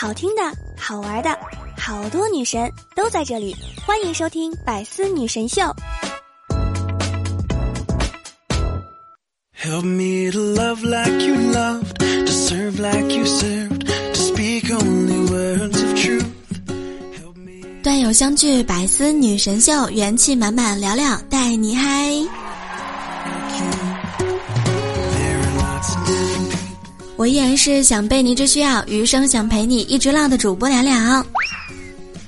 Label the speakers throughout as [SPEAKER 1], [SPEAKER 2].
[SPEAKER 1] 好听的、好玩的，好多女神都在这里，欢迎收听《百思女神秀》。Help me to love like you loved, to serve like you served, to speak only words of truth. 段友相聚，百思女神秀，元气满满，聊聊带你嗨。依然是想被你只需要，余生想陪你一直浪的主播聊聊。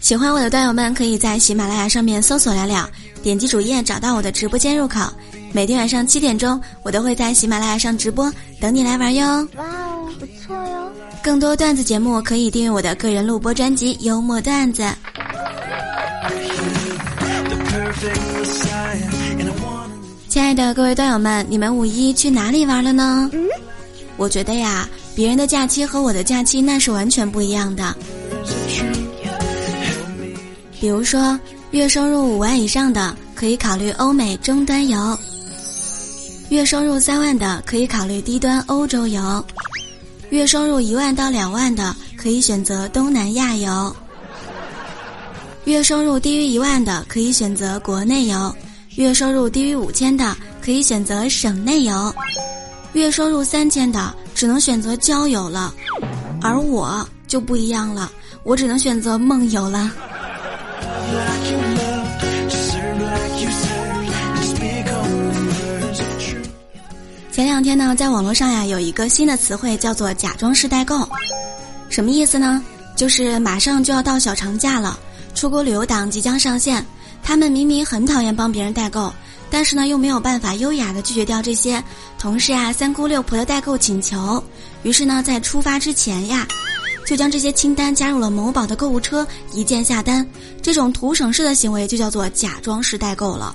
[SPEAKER 1] 喜欢我的段友们，可以在喜马拉雅上面搜索聊聊，点击主页找到我的直播间入口。每天晚上七点钟，我都会在喜马拉雅上直播，等你来玩哟。哇哦，不错哟！更多段子节目可以订阅我的个人录播专辑《幽默段子》。亲爱的各位段友们，你们五一去哪里玩了呢？我觉得呀，别人的假期和我的假期那是完全不一样的。比如说，月收入五万以上的可以考虑欧美中端游；月收入三万的可以考虑低端欧洲游；月收入一万到两万的可以选择东南亚游；月收入低于一万的可以选择国内游；月收入低于五千的可以选择省内游。月收入三千的只能选择交友了，而我就不一样了，我只能选择梦游了。前两天呢，在网络上呀，有一个新的词汇叫做“假装式代购”，什么意思呢？就是马上就要到小长假了，出国旅游党即将上线，他们明明很讨厌帮别人代购。但是呢，又没有办法优雅的拒绝掉这些同事啊、三姑六婆的代购请求，于是呢，在出发之前呀，就将这些清单加入了某宝的购物车，一键下单。这种图省事的行为就叫做假装式代购了，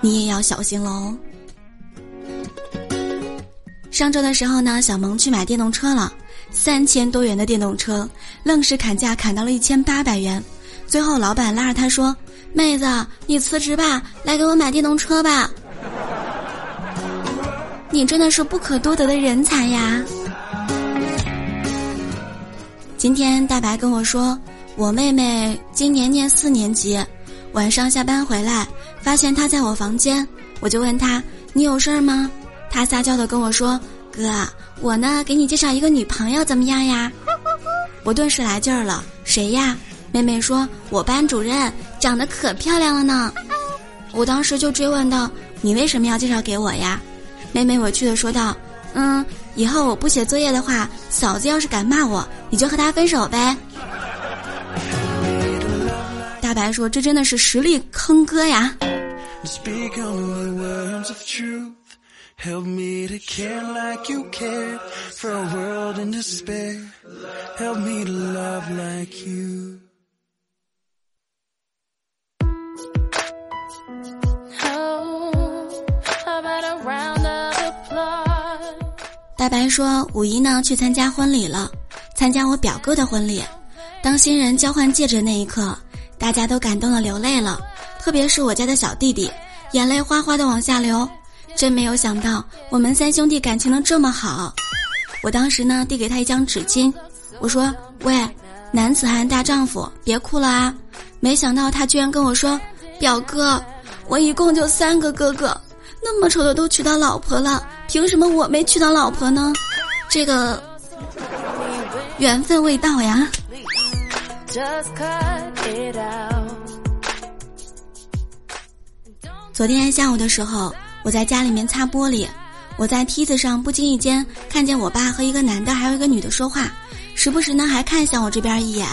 [SPEAKER 1] 你也要小心喽。上周的时候呢，小萌去买电动车了，三千多元的电动车，愣是砍价砍到了一千八百元，最后老板拉着他说。妹子，你辞职吧，来给我买电动车吧。你真的是不可多得的人才呀！今天大白跟我说，我妹妹今年念四年级，晚上下班回来，发现她在我房间，我就问她：“你有事儿吗？”她撒娇的跟我说：“哥，我呢给你介绍一个女朋友，怎么样呀？” 我顿时来劲儿了，谁呀？妹妹说：“我班主任。”长得可漂亮了呢，我当时就追问道：“你为什么要介绍给我呀？”妹妹委屈的说道：“嗯，以后我不写作业的话，嫂子要是敢骂我，你就和她分手呗。”大白说：“这真的是实力坑哥呀！”大白说：“五一呢，去参加婚礼了，参加我表哥的婚礼。当新人交换戒指那一刻，大家都感动的流泪了，特别是我家的小弟弟，眼泪哗哗的往下流。真没有想到，我们三兄弟感情能这么好。我当时呢，递给他一张纸巾，我说：‘喂，男子汉大丈夫，别哭了啊！’没想到他居然跟我说：‘表哥，我一共就三个哥哥。’”那么丑的都娶到老婆了，凭什么我没娶到老婆呢？这个缘分未到呀。昨天下午的时候，我在家里面擦玻璃，我在梯子上不经意间看见我爸和一个男的还有一个女的说话，时不时呢还看向我这边一眼。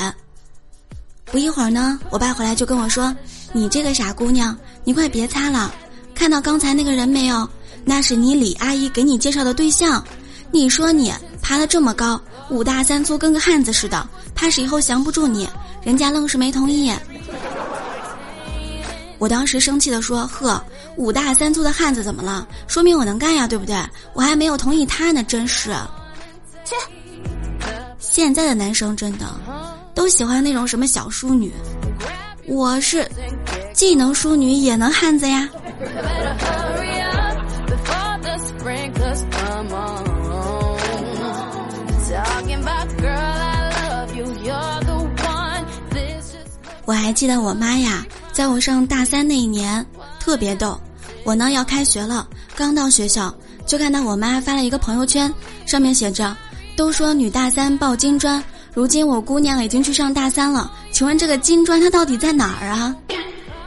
[SPEAKER 1] 不一会儿呢，我爸回来就跟我说：“你这个傻姑娘，你快别擦了。”看到刚才那个人没有？那是你李阿姨给你介绍的对象。你说你爬得这么高，五大三粗跟个汉子似的，怕是以后降不住你。人家愣是没同意。我当时生气的说：“呵，五大三粗的汉子怎么了？说明我能干呀，对不对？我还没有同意他呢，真是。”切！现在的男生真的都喜欢那种什么小淑女，我是既能淑女也能汉子呀。talking about girl，i love you，you're the one。我还记得我妈呀，在我上大三那一年，特别逗。我呢，要开学了，刚到学校，就看到我妈发了一个朋友圈，上面写着，都说女大三抱金砖。如今我姑娘已经去上大三了，请问这个金砖它到底在哪儿啊？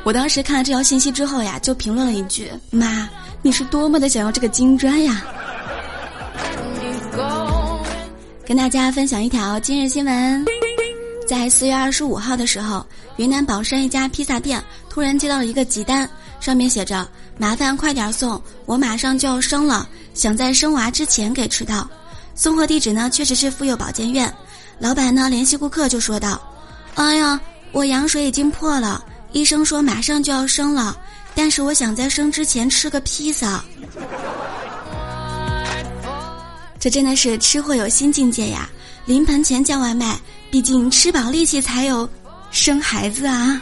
[SPEAKER 1] 我当时看了这条信息之后呀，就评论了一句，妈，你是多么的想要这个金砖呀。跟大家分享一条今日新闻，在四月二十五号的时候，云南保山一家披萨店突然接到了一个急单，上面写着：“麻烦快点送，我马上就要生了，想在生娃之前给吃到。”送货地址呢，确实是妇幼保健院。老板呢联系顾客就说道：“哎呀，我羊水已经破了，医生说马上就要生了，但是我想在生之前吃个披萨。”这真的是吃货有新境界呀！临盆前叫外卖，毕竟吃饱力气才有生孩子啊。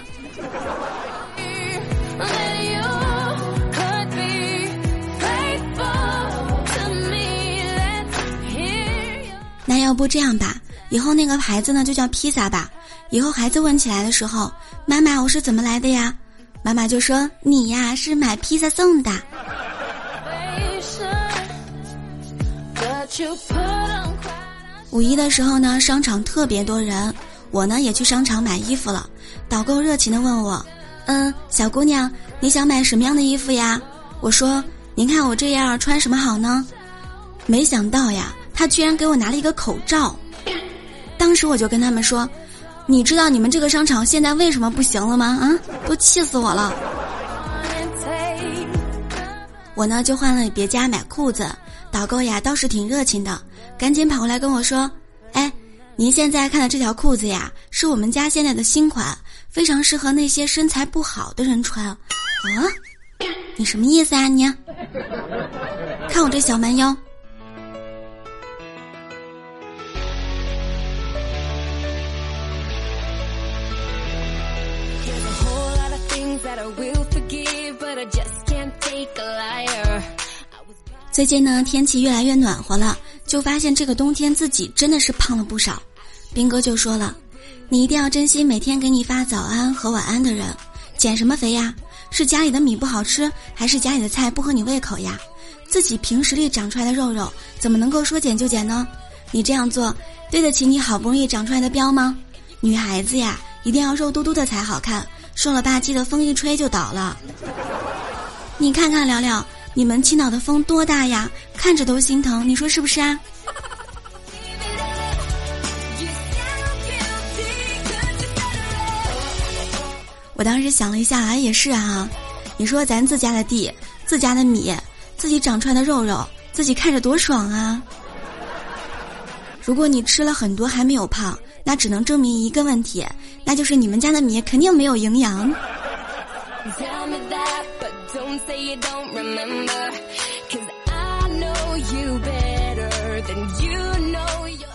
[SPEAKER 1] 那要不这样吧，以后那个牌子呢就叫披萨吧。以后孩子问起来的时候，妈妈我是怎么来的呀？妈妈就说你呀是买披萨送的。五一的时候呢，商场特别多人，我呢也去商场买衣服了。导购热情的问我：“嗯，小姑娘，你想买什么样的衣服呀？”我说：“您看我这样穿什么好呢？”没想到呀，他居然给我拿了一个口罩。当时我就跟他们说：“你知道你们这个商场现在为什么不行了吗？啊，都气死我了！”我呢就换了别家买裤子。导购呀倒是挺热情的，赶紧跑过来跟我说：“哎，您现在看的这条裤子呀，是我们家现在的新款，非常适合那些身材不好的人穿。”啊，你什么意思啊你？看我这小蛮腰。最近呢，天气越来越暖和了，就发现这个冬天自己真的是胖了不少。兵哥就说了：“你一定要珍惜每天给你发早安和晚安的人。减什么肥呀？是家里的米不好吃，还是家里的菜不合你胃口呀？自己凭实力长出来的肉肉，怎么能够说减就减呢？你这样做，对得起你好不容易长出来的膘吗？女孩子呀，一定要肉嘟嘟的才好看，瘦了吧唧的，风一吹就倒了。你看看聊聊。”你们青岛的风多大呀？看着都心疼，你说是不是啊？我当时想了一下，哎，也是啊。你说咱自家的地、自家的米、自己长出来的肉肉，自己看着多爽啊！如果你吃了很多还没有胖，那只能证明一个问题，那就是你们家的米肯定没有营养。
[SPEAKER 2] Don't say you don't remember，cause i know you better than you know you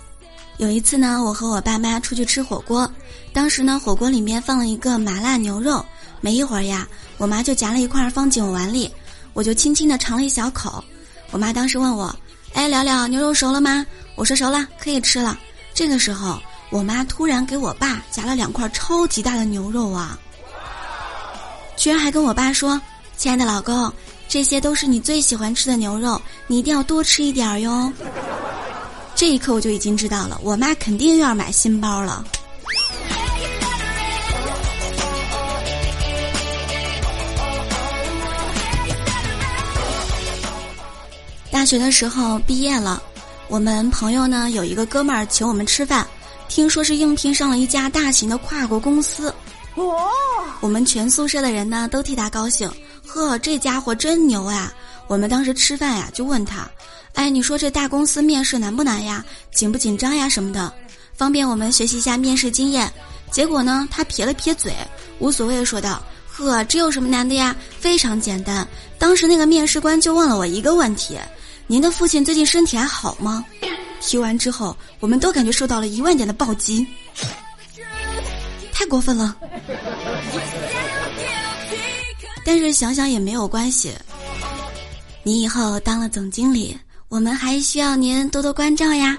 [SPEAKER 1] 有一次呢，我和我爸妈出去吃火锅，当时呢，火锅里面放了一个麻辣牛肉，没一会儿呀，我妈就夹了一块放进我碗里，我就轻轻的尝了一小口。我妈当时问我：“哎，聊聊牛肉熟了吗？”我说：“熟了，可以吃了。”这个时候，我妈突然给我爸夹了两块超级大的牛肉啊，居然还跟我爸说：“亲爱的老公，这些都是你最喜欢吃的牛肉，你一定要多吃一点儿哟。”这一刻我就已经知道了，我妈肯定又要买新包了。大学的时候毕业了，我们朋友呢有一个哥们儿请我们吃饭，听说是应聘上了一家大型的跨国公司。哦！我们全宿舍的人呢都替他高兴，呵，这家伙真牛啊！我们当时吃饭呀就问他。哎，你说这大公司面试难不难呀？紧不紧张呀？什么的，方便我们学习一下面试经验。结果呢，他撇了撇嘴，无所谓说道：“呵，这有什么难的呀？非常简单。当时那个面试官就问了我一个问题：您的父亲最近身体还好吗？”提完之后，我们都感觉受到了一万点的暴击，太过分了。但是想想也没有关系。你以后当了总经理我们还需要您多多关照呀。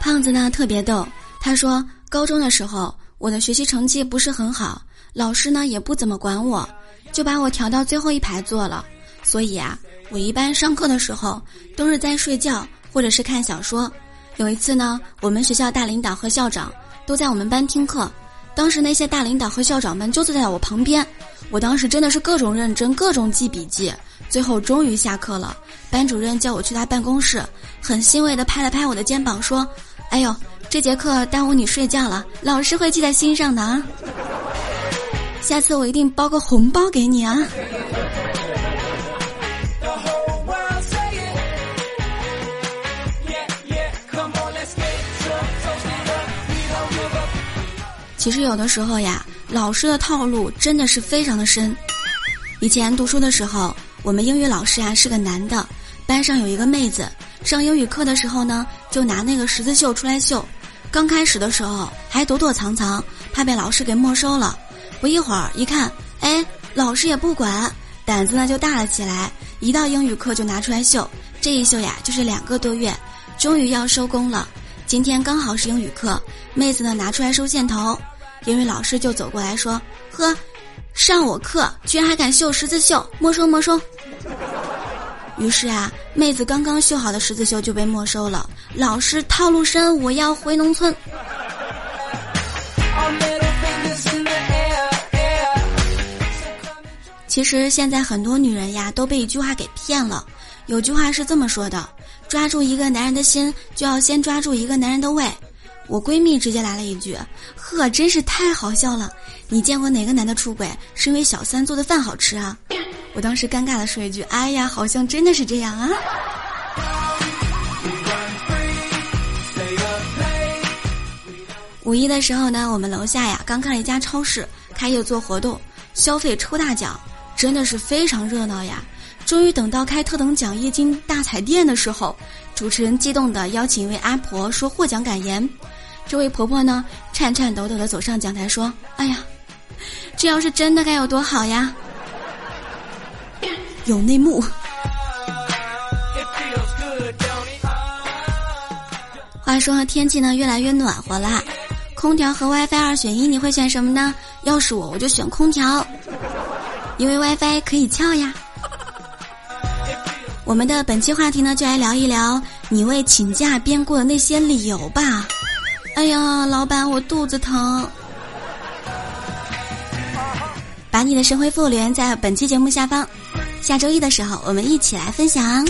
[SPEAKER 1] 胖子呢特别逗他说高中的时候我的学习成绩不是很好老师呢也不怎么管我就把我调到最后一排坐了。所以啊，我一般上课的时候都是在睡觉或者是看小说。有一次呢，我们学校大领导和校长都在我们班听课，当时那些大领导和校长们就坐在我旁边，我当时真的是各种认真，各种记笔记。最后终于下课了，班主任叫我去他办公室，很欣慰地拍了拍我的肩膀说：“哎呦，这节课耽误你睡觉了，老师会记在心上的啊，下次我一定包个红包给你啊。”其实有的时候呀，老师的套路真的是非常的深。以前读书的时候，我们英语老师啊是个男的，班上有一个妹子，上英语课的时候呢，就拿那个十字绣出来绣。刚开始的时候还躲躲藏藏，怕被老师给没收了。不一会儿一看，哎，老师也不管，胆子呢就大了起来，一到英语课就拿出来秀。这一秀呀，就是两个多月，终于要收工了。今天刚好是英语课，妹子呢拿出来收线头。英语老师就走过来说：“呵，上我课居然还敢绣十字绣，没收没收。”于是啊，妹子刚刚绣好的十字绣就被没收了。老师套路深，我要回农村。其实现在很多女人呀都被一句话给骗了。有句话是这么说的：抓住一个男人的心，就要先抓住一个男人的胃。我闺蜜直接来了一句：“呵，真是太好笑了！你见过哪个男的出轨是因为小三做的饭好吃啊？”我当时尴尬的说一句：“哎呀，好像真的是这样啊。”五一的时候呢，我们楼下呀刚开了一家超市，开业做活动，消费抽大奖，真的是非常热闹呀。终于等到开特等奖液晶大彩电的时候，主持人激动的邀请一位阿婆说获奖感言。这位婆婆呢，颤颤抖抖的走上讲台说：“哎呀，这要是真的该有多好呀！有内幕。”话说天气呢越来越暖和了，空调和 WiFi 二选一，你会选什么呢？要是我，我就选空调，因为 WiFi 可以翘呀。我们的本期话题呢，就来聊一聊你为请假编过的那些理由吧。哎呀，老板，我肚子疼。把你的神回复留言在本期节目下方，下周一的时候我们一起来分享。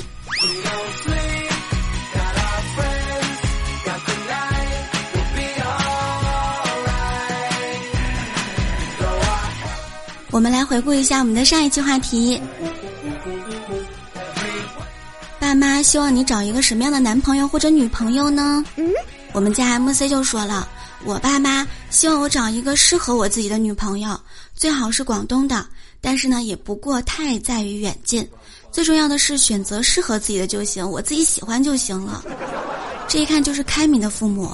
[SPEAKER 1] 我们来回顾一下我们的上一期话题。爸妈希望你找一个什么样的男朋友或者女朋友呢？我们家 MC 就说了，我爸妈希望我找一个适合我自己的女朋友，最好是广东的，但是呢也不过太在于远近，最重要的是选择适合自己的就行，我自己喜欢就行了。这一看就是开明的父母。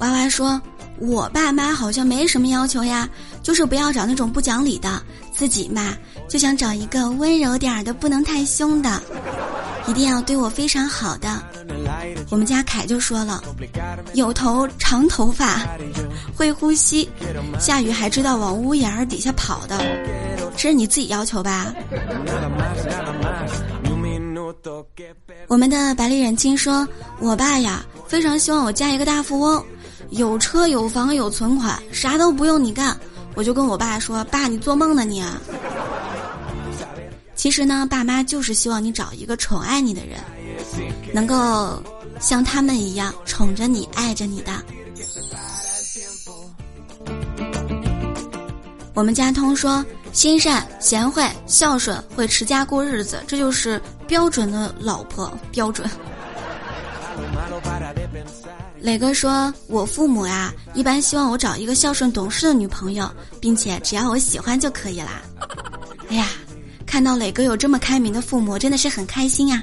[SPEAKER 1] 娃娃说，我爸妈好像没什么要求呀，就是不要找那种不讲理的，自己嘛就想找一个温柔点儿的，不能太凶的。一定要对我非常好的。我们家凯就说了，有头长头发，会呼吸，下雨还知道往屋檐儿底下跑的，这是你自己要求吧？我们的百里忍清说，我爸呀非常希望我嫁一个大富翁，有车有房有存款，啥都不用你干。我就跟我爸说，爸你做梦呢你。其实呢，爸妈就是希望你找一个宠爱你的人，能够像他们一样宠着你、爱着你的。我们家通说，心善、贤惠、孝顺、会持家过日子，这就是标准的老婆标准。磊哥说，我父母呀，一般希望我找一个孝顺懂事的女朋友，并且只要我喜欢就可以啦。哎呀。看到磊哥有这么开明的父母，真的是很开心呀！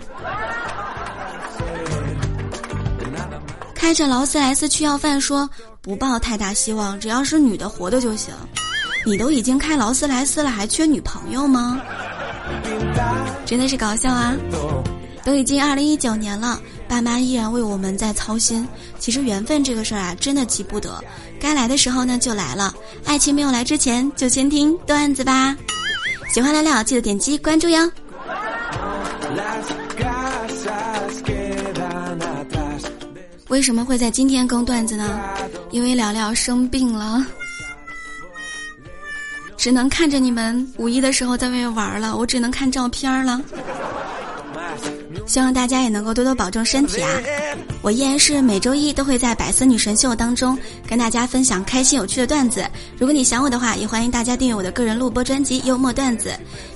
[SPEAKER 1] 开着劳斯莱斯去要饭，说不抱太大希望，只要是女的活的就行。你都已经开劳斯莱斯了，还缺女朋友吗？真的是搞笑啊！都已经二零一九年了，爸妈依然为我们在操心。其实缘分这个事儿啊，真的急不得，该来的时候呢就来了。爱情没有来之前，就先听段子吧。喜欢聊聊，记得点击关注哟。为什么会在今天更段子呢？因为聊聊生病了。只能看着你们五一的时候在外面玩了，我只能看照片了。希望大家也能够多多保重身体啊！我依然是每周一都会在百思女神秀当中跟大家分享开心有趣的段子。如果你想我的话，也欢迎大家订阅我的个人录播专辑《幽默段子》。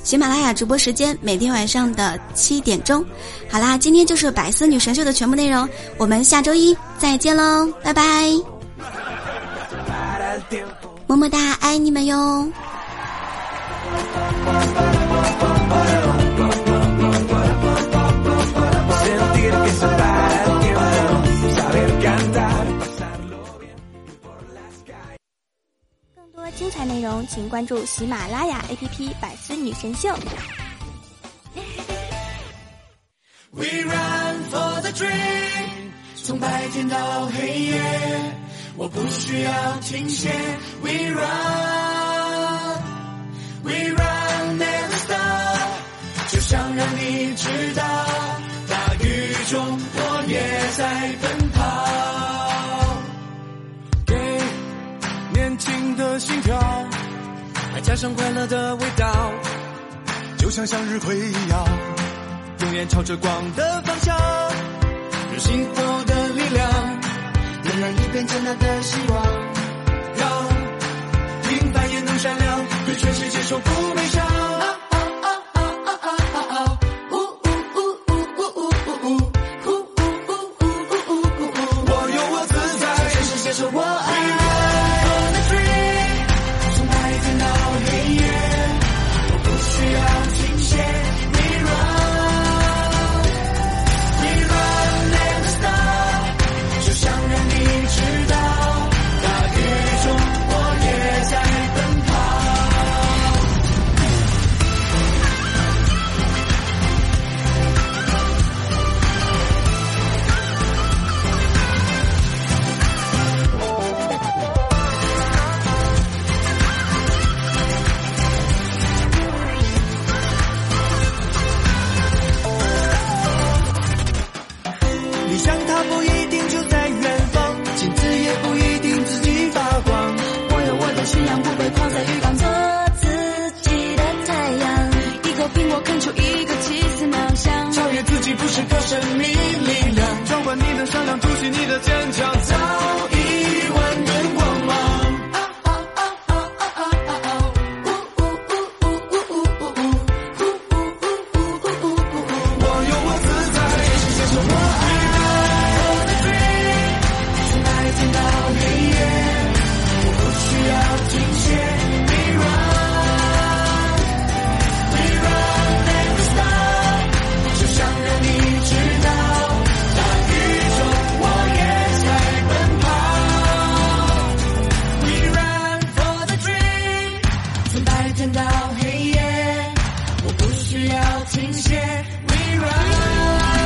[SPEAKER 1] 喜马拉雅直播时间每天晚上的七点钟。好啦，今天就是百思女神秀的全部内容，我们下周一再见喽，拜拜！么么哒，爱你们哟！
[SPEAKER 3] 内容，请关注喜马拉雅 APP《百思女神秀》。从白天到黑夜，我不需要停歇。We run, we run, never stop。就想让你知道，大雨中我也在奔跑。的心跳，还加上快乐的味道，就像向日葵一样，永远朝着光的方向。有幸福的力量，点燃一片艰难的希望，让平凡也能闪亮，对全世界说不悲伤。你的善良，筑起你的坚强，到黑夜，我不需要停歇。We run。